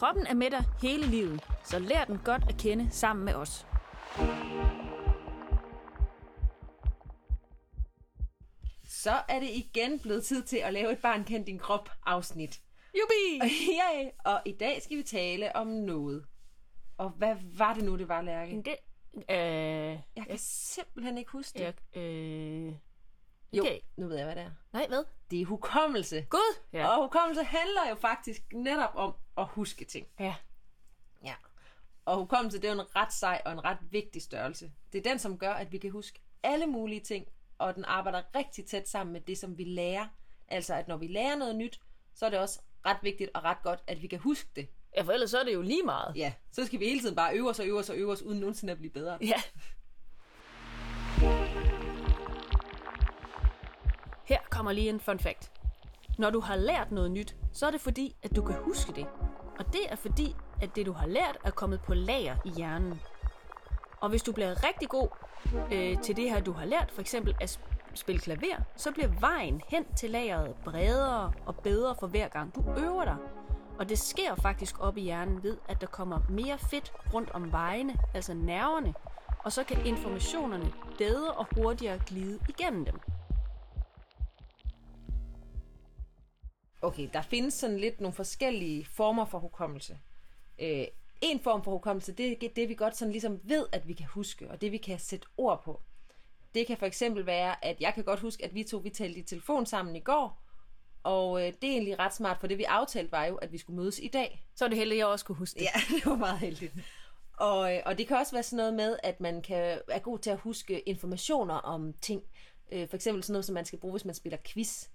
Kroppen er med dig hele livet, så lær den godt at kende sammen med os. Så er det igen blevet tid til at lave et Barn kend din krop afsnit. Jubi! ja, og i dag skal vi tale om noget. Og hvad var det nu, det var, Lærke? Det, øh, Jeg kan simpelthen ikke huske det. jeg, øh, Jo, okay. nu ved jeg, hvad det er. Nej, hvad? Det er hukommelse. Gud! Ja. Og hukommelse handler jo faktisk netop om at huske ting. ja. Ja. Og hukommelse, det er jo en ret sej og en ret vigtig størrelse. Det er den, som gør, at vi kan huske alle mulige ting, og den arbejder rigtig tæt sammen med det, som vi lærer. Altså, at når vi lærer noget nyt, så er det også ret vigtigt og ret godt, at vi kan huske det. ja, for ellers så er det jo lige meget. Ja, så skal vi hele tiden bare øve os og øve os og øve os, uden nogensinde at blive bedre. Ja. kommer lige en fun fact. Når du har lært noget nyt, så er det fordi, at du kan huske det. Og det er fordi, at det du har lært er kommet på lager i hjernen. Og hvis du bliver rigtig god øh, til det her, du har lært, for eksempel at spille klaver, så bliver vejen hen til lageret bredere og bedre for hver gang du øver dig. Og det sker faktisk op i hjernen ved, at der kommer mere fedt rundt om vejene, altså nerverne, og så kan informationerne bedre og hurtigere glide igennem dem. Okay, der findes sådan lidt nogle forskellige former for hukommelse. Øh, en form for hukommelse, det er det, vi godt sådan ligesom ved, at vi kan huske, og det vi kan sætte ord på. Det kan for eksempel være, at jeg kan godt huske, at vi to vi talte i telefon sammen i går, og øh, det er egentlig ret smart, for det vi aftalte var jo, at vi skulle mødes i dag. Så er det heldigt, at jeg også kunne huske det. Ja, det var meget heldigt. Og, øh, og det kan også være sådan noget med, at man kan er god til at huske informationer om ting. Øh, for eksempel sådan noget, som man skal bruge, hvis man spiller quiz.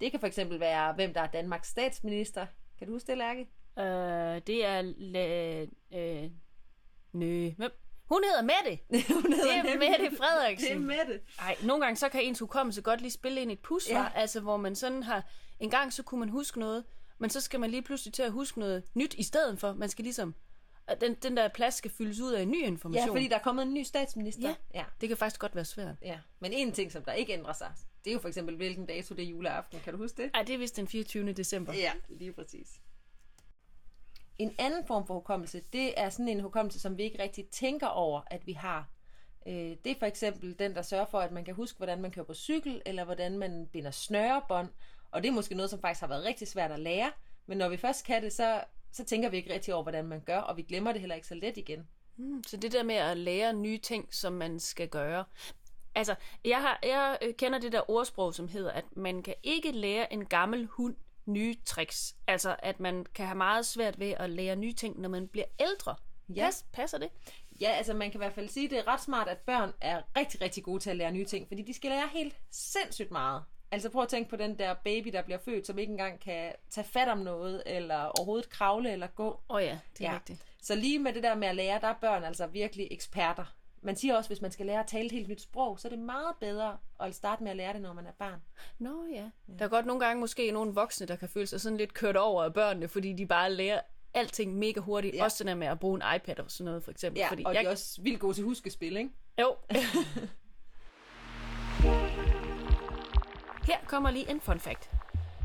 Det kan for eksempel være, hvem der er Danmarks statsminister. Kan du huske det, Lærke? Øh, det er... La, øh, nø. Hvem? Hun hedder Mette. Hun Det er Mette Frederiksen. Det er Mette. Ej, nogle gange så kan ens hukommelse godt lige spille ind i et pus, Ja. ja. altså hvor man sådan har... En gang så kunne man huske noget, men så skal man lige pludselig til at huske noget nyt i stedet for. Man skal ligesom... Den, den der plads skal fyldes ud af en ny Ja, information. fordi der er kommet en ny statsminister. Ja. ja. Det kan faktisk godt være svært. ja. Men en ting, som der ikke ændrer sig, det er jo for eksempel, hvilken dato det er juleaften. Kan du huske det? Ej, det er vist den 24. december. Ja, lige præcis. En anden form for hukommelse, det er sådan en hukommelse, som vi ikke rigtig tænker over, at vi har. Øh, Det er for eksempel den, der sørger for, at man kan huske, hvordan man kører på cykel, eller hvordan man binder snørebånd. Og det er måske noget, som faktisk har været rigtig svært at lære. Men når vi først kan det, så, så tænker vi ikke rigtig over, hvordan man gør, og vi glemmer det heller ikke så let igen. Mm, Så det der med at lære nye ting, som man skal gøre. Altså, jeg, har, jeg øh, kender det der ordsprog, som hedder, at man kan ikke lære en gammel hund nye tricks. Altså, at man kan have meget svært ved at lære nye ting, når man bliver ældre. Ja. Pas, passer det? Ja, altså man kan i hvert fald sige, at det er ret smart, at børn er rigtig, rigtig gode til at lære nye ting, fordi de skal lære helt sindssygt meget. Altså prøv at tænke på den der baby, der bliver født, som ikke engang kan tage fat om noget, eller overhovedet kravle eller gå. Åh oh ja, det er Ja. ja. rigtigt. Så lige med det der med at lære, der er børn altså virkelig eksperter. Man siger også, hvis man skal lære at tale et helt nyt sprog, så er det meget bedre at starte med at lære det, når man er barn. Nå ja. Der er godt nogle gange måske nogle voksne, der kan føle sig sådan lidt kørt over af børnene, fordi de bare lærer alting mega hurtigt. Ja. Ja. Også det der med at bruge en iPad og sådan noget, for eksempel. Ja, fordi og jeg... de er også vildt gode til huskespil, ikke? Jo. Her kommer lige en fun fact.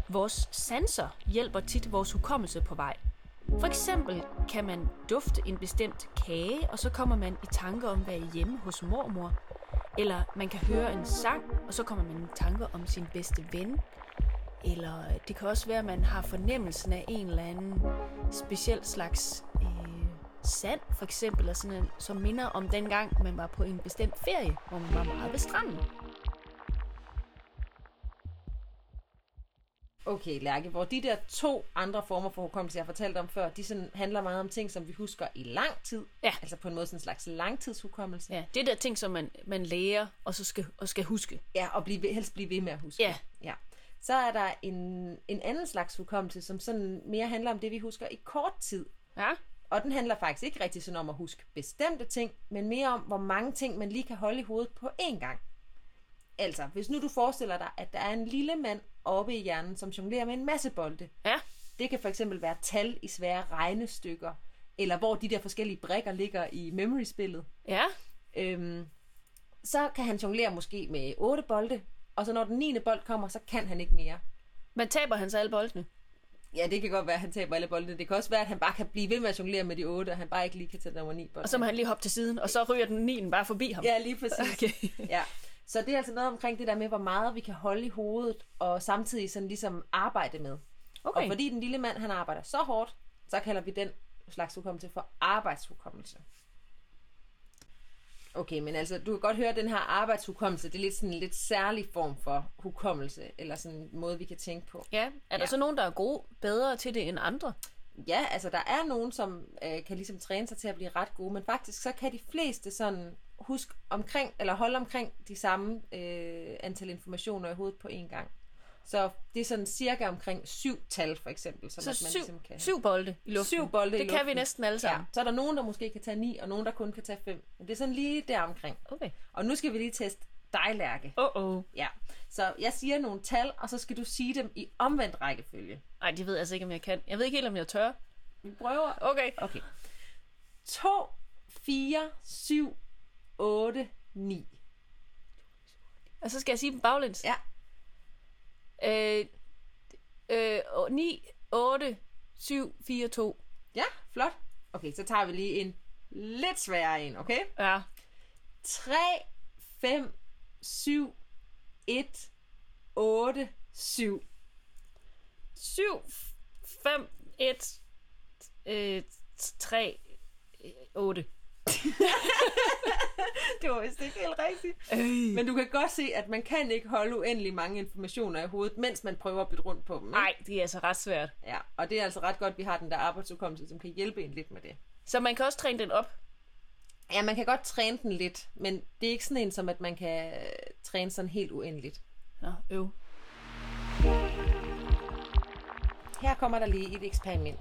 Vores sanser hjælper tit vores hukommelse på vej. For eksempel kan man dufte en bestemt kage, og så kommer man i tanker om at være hjemme hos mormor. Eller man kan høre en sang, og så kommer man i tanker om sin bedste ven. Eller det kan også være, at man har fornemmelsen af en eller anden speciel slags øh, sand, for eksempel, eller sådan en, som minder om den gang, man var på en bestemt ferie, hvor man var meget ved stranden. Okay, Lærke, hvor de der to andre former for hukommelse, jeg har fortalt om før, de sådan handler meget om ting, som vi husker i lang tid. Ja. Altså på en måde sådan en slags langtidshukommelse. Ja, det er der ting, som man, man lærer, og så skal, og skal huske. Ja, og blive, helst blive ved med at huske. Ja. ja. Så er der en, en anden slags hukommelse, som sådan mere handler om det, vi husker i kort tid. Ja, Og Og den handler faktisk ikke rigtig sådan om at huske bestemte ting, men mere om, hvor mange ting man lige kan holde i hovedet på én gang. Altså, hvis nu du forestiller dig, at der er en lille mand oppe i hjernen, som jonglerer med en masse bolde. Ja. Det kan for eksempel være tal i svære regnestykker, eller hvor de der forskellige brikker ligger i memory-spillet. Ja. Øhm, så kan han jonglere måske med otte bolde, og så når den 9. bold kommer, så kan han ikke mere. Men taber han så alle boldene? Ja, det kan godt være, at han taber alle boldene. Det kan også være, at han bare kan blive ved med at jonglere med de otte, og han bare ikke lige kan tage nummer 9 bold. Og så må han lige hoppe til siden, og så ryger den 9 bare forbi ham. Ja, lige præcis. Okay. ja. Så det er altså noget omkring det der med, hvor meget vi kan holde i hovedet, og samtidig sådan ligesom arbejde med. Okay. Og fordi den lille mand, han arbejder så hårdt, så kalder vi den slags hukommelse for arbejdshukommelse. Okay, men altså, du kan godt høre, at den her arbejdshukommelse, det er lidt sådan en lidt særlig form for hukommelse, eller sådan en måde, vi kan tænke på. Ja, er der Ja. så nogen, der er gode, bedre til det end andre? Ja, altså der er nogen, som øh, kan ligesom træne sig til at blive ret gode, men faktisk så kan de fleste sådan huske omkring, eller holde omkring de samme øh, antal informationer i hovedet på én gang. Så det er sådan cirka omkring syv tal, for eksempel. Som Så at man syv, ligesom kan... syv bolde i luften. Syv bolde i Det kan vi luften. næsten alle Ja, sammen. så er der nogen, der måske kan tage ni, og nogen, der kun kan tage fem. Men det er sådan lige der omkring. Okay. Og nu skal vi lige teste dig, Lærke. Oh-oh. Ja. Så jeg siger nogle tal, og så skal du sige dem i omvendt rækkefølge. Ej, det ved jeg altså ikke, om jeg kan. Jeg ved ikke helt, om jeg tør. Vi prøver. Okay. Okay. 2, 4, 7, 8, 9. Og så skal jeg sige dem baglæns. Ja. Øh, øh, 9, 8, 7, 4, 2. Ja, flot. Okay, så tager vi lige en lidt sværere en, okay? Ja. 3, 5, 7, 1, 8, 7. 7, 5, 1, øh, 3, 8. Det var vist ikke helt rigtigt. Øh. Men du kan godt se, at man kan ikke holde uendelig mange informationer i hovedet, mens man prøver at bytte rundt på dem. Nej, det er altså ret svært. Ja, og det er altså ret godt, at vi har den der arbejdsudkommelse, som kan hjælpe en lidt med det. Så man kan også træne den op. Ja, man kan godt træne den lidt, men det er ikke sådan en, som at man kan øh, træne sådan helt uendeligt. Nå, øv. Her kommer der lige et eksperiment.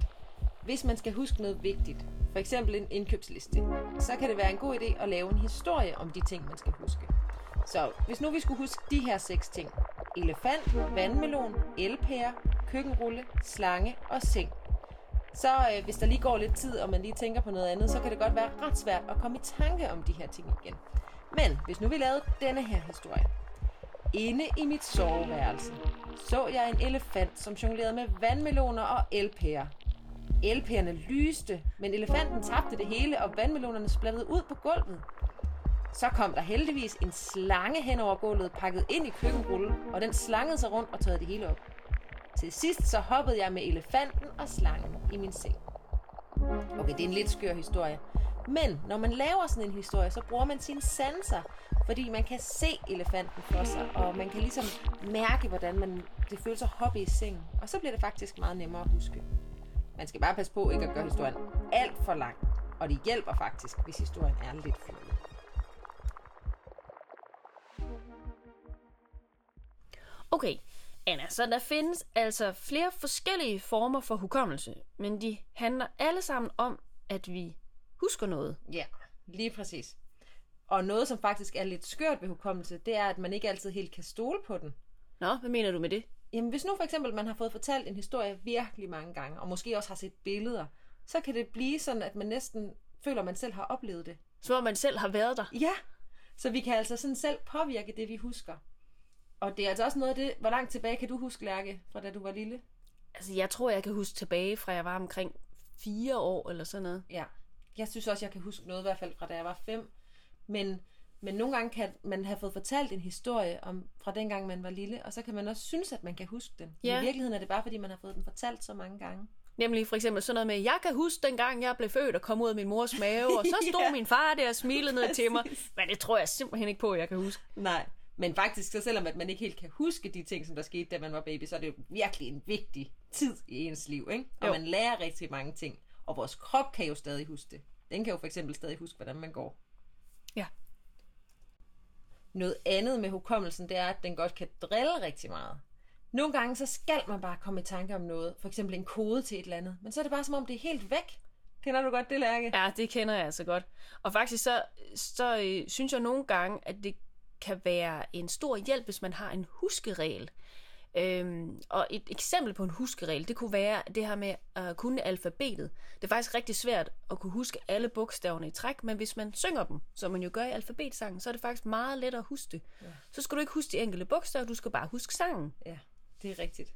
Hvis man skal huske noget vigtigt, for eksempel en indkøbsliste, så kan det være en god idé at lave en historie om de ting, man skal huske. Så hvis nu vi skulle huske de her seks ting. Elefant, vandmelon, elpære, køkkenrulle, slange og seng. Så øh, hvis der lige går lidt tid, og man lige tænker på noget andet, så kan det godt være ret svært at komme i tanke om de her ting igen. Men hvis nu vi lavede denne her historie. Inde i mit soveværelse så jeg en elefant, som jonglerede med vandmeloner og elpærer. Elpærerne lyste, men elefanten tabte det hele, og vandmelonerne splattede ud på gulvet. Så kom der heldigvis en slange hen over gulvet, pakket ind i køkkenrullen, og den slangede sig rundt og tørrede det hele op. Til sidst så hoppede jeg med elefanten og slangen i min seng. Okay, det er en lidt skør historie. Men når man laver sådan en historie, så bruger man sine sanser, fordi man kan se elefanten for sig, og man kan ligesom mærke, hvordan man, det føles at hoppe i sengen. Og så bliver det faktisk meget nemmere at huske. Man skal bare passe på ikke at gøre historien alt for lang, og det hjælper faktisk, hvis historien er lidt fyldig. Okay, Anna, så der findes altså flere forskellige former for hukommelse, men de handler alle sammen om, at vi husker noget. Ja, lige præcis. Og noget, som faktisk er lidt skørt ved hukommelse, det er, at man ikke altid helt kan stole på den. Nå, hvad mener du med det? Jamen, hvis nu for eksempel man har fået fortalt en historie virkelig mange gange, og måske også har set billeder, så kan det blive sådan, at man næsten føler, at man selv har oplevet det. Som om man selv har været der. Ja, så vi kan altså sådan selv påvirke det, vi husker. Og det er altså også noget af det, hvor langt tilbage kan du huske, Lærke, fra da du var lille? Altså, jeg tror, jeg kan huske tilbage fra jeg var omkring fire år eller sådan noget. Ja, jeg synes også, jeg kan huske noget, i hvert fald fra da jeg var fem. Men, men nogle gange kan man have fået fortalt en historie om fra dengang, man var lille, og så kan man også synes, at man kan huske den. Men Ja. i virkeligheden er det bare, fordi man har fået den fortalt så mange gange. Nemlig for eksempel sådan noget med, jeg kan huske dengang, jeg blev født og kom ud af min mors mave, og så stod Ja. min far der og smilede ned til mig. Men det tror jeg simpelthen ikke på, jeg kan huske. Nej, men faktisk, så selvom at man ikke helt kan huske de ting, som der skete, da man var baby, så er det jo virkelig en vigtig tid i ens liv, ikke? Og Jo. man lærer rigtig mange ting. Og vores krop kan jo stadig huske det. Den kan jo for eksempel stadig huske, hvordan man går. Ja. Noget andet med hukommelsen, det er, at den godt kan drille rigtig meget. Nogle gange, så skal man bare komme i tanke om noget. For eksempel en kode til et eller andet. Men så er det bare som om, det er helt væk. Kender du godt det, Lærke? Ja, det kender jeg altså godt. Og faktisk så, så øh, synes jeg nogle gange, at det kan være en stor hjælp, hvis man har en huskeregel. Øhm, og et eksempel på en huskeregel, det kunne være det her med at kunne alfabetet. Det er faktisk rigtig svært at kunne huske alle bogstaverne i træk, men hvis man synger dem, som man jo gør i alfabetsangen, så er det faktisk meget lettere at huske det. Ja. Så skal du ikke huske de enkelte bogstaver, du skal bare huske sangen. Ja, det er rigtigt.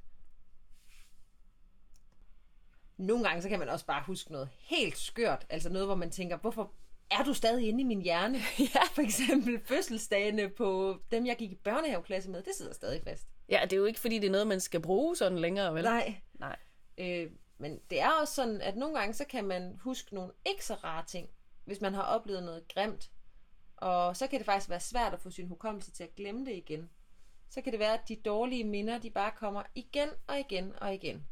Nogle gange så kan man også bare huske noget helt skørt, altså noget, hvor man tænker, hvorfor er du stadig inde i min hjerne? Ja. For eksempel fødselsdagene på dem, jeg gik i børnehaveklasse med, det sidder stadig fast. Ja, det er jo ikke, fordi det er noget, man skal bruge sådan længere, vel? Nej. Nej. Øh, men det er også sådan, at nogle gange, så kan man huske nogle ikke så rare ting, hvis man har oplevet noget grimt. Og så kan det faktisk være svært at få sin hukommelse til at glemme det igen. Så kan det være, at de dårlige minder, de bare kommer igen og igen og igen.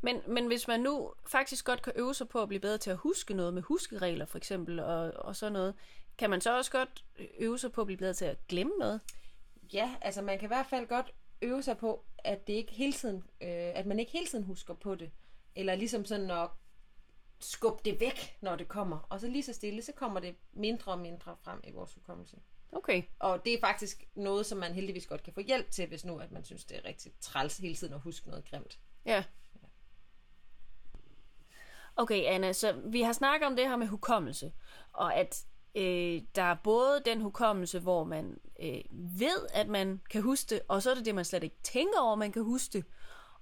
Men, men hvis man nu faktisk godt kan øve sig på at blive bedre til at huske noget med huskeregler for eksempel, og, og sådan noget, kan man så også godt øve sig på at blive bedre til at glemme noget? Ja, altså man kan i hvert fald godt øve sig på, at det ikke hele tiden, øh, at man ikke hele tiden husker på det. Eller ligesom sådan at skubbe det væk, når det kommer. Og så lige så stille, så kommer det mindre og mindre frem i vores hukommelse. Okay. Og det er faktisk noget, som man heldigvis godt kan få hjælp til, hvis nu at man synes, det er rigtig træls hele tiden at huske noget grimt. Ja. Okay, Anna, så vi har snakket om det her med hukommelse, og at øh, der er både den hukommelse, hvor man øh, ved, at man kan huske det, og så er det det, man slet ikke tænker over, man kan huske det.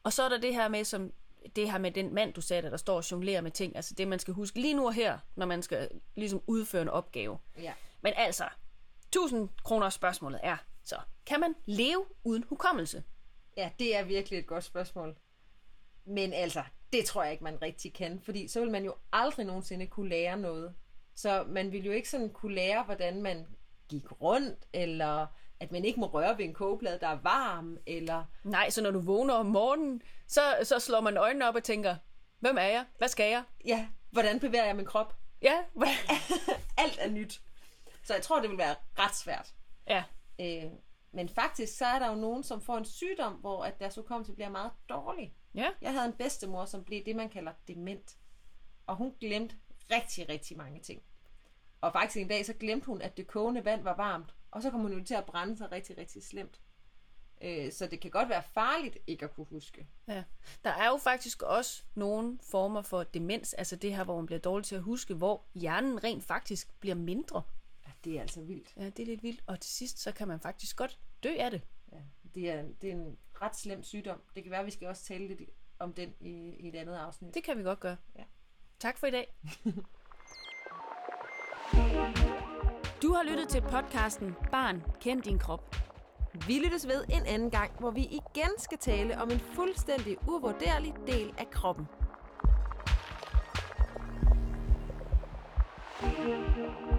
Og så er der det her med, som det her med den mand, du sagde, der står og jonglerer med ting, altså det, man skal huske lige nu og her, når man skal ligesom udføre en opgave. Ja. Men altså, 1000 kroner spørgsmålet er, så kan man leve uden hukommelse? Ja, det er virkelig et godt spørgsmål. Men altså, det tror jeg ikke, man rigtig kan, fordi så vil man jo aldrig nogensinde kunne lære noget. Så man vil jo ikke sådan kunne lære, hvordan man gik rundt, eller at man ikke må røre ved en kogeplade, der er varm, eller... Nej, så når du vågner om morgenen, så, så slår man øjnene op og tænker, hvem er jeg? Hvad skal jeg? Ja, hvordan bevæger jeg min krop? Ja, hvordan? Alt er nyt. Så jeg tror, det vil være ret svært. ja. Øh, men faktisk, så er der jo nogen, som får en sygdom, hvor at deres hukommelse bliver meget dårlig. Ja. Jeg havde en bedstemor, som blev det, man kalder dement. Og hun glemte rigtig, rigtig mange ting. Og faktisk en dag, så glemte hun, at det kogende vand var varmt. Og så kom hun jo til at brænde sig rigtig, rigtig slemt. Øh, så det kan godt være farligt ikke at kunne huske. ja. Der er jo faktisk også nogle former for demens, altså det her, hvor man bliver dårlig til at huske, hvor hjernen rent faktisk bliver mindre. Ja, det er altså vildt. Ja, det er lidt vildt. Og til sidst, så kan man faktisk godt dø af det. Ja, det, er, det er en ret slem sygdom. Det kan være, at vi skal også tale lidt om den i, i et andet afsnit. Det kan vi godt gøre. Ja. Tak for i dag. Du har lyttet til podcasten Barn, kend din krop. Vi lyttes ved en anden gang, hvor vi igen skal tale om en fuldstændig uvurderlig del af kroppen. thank you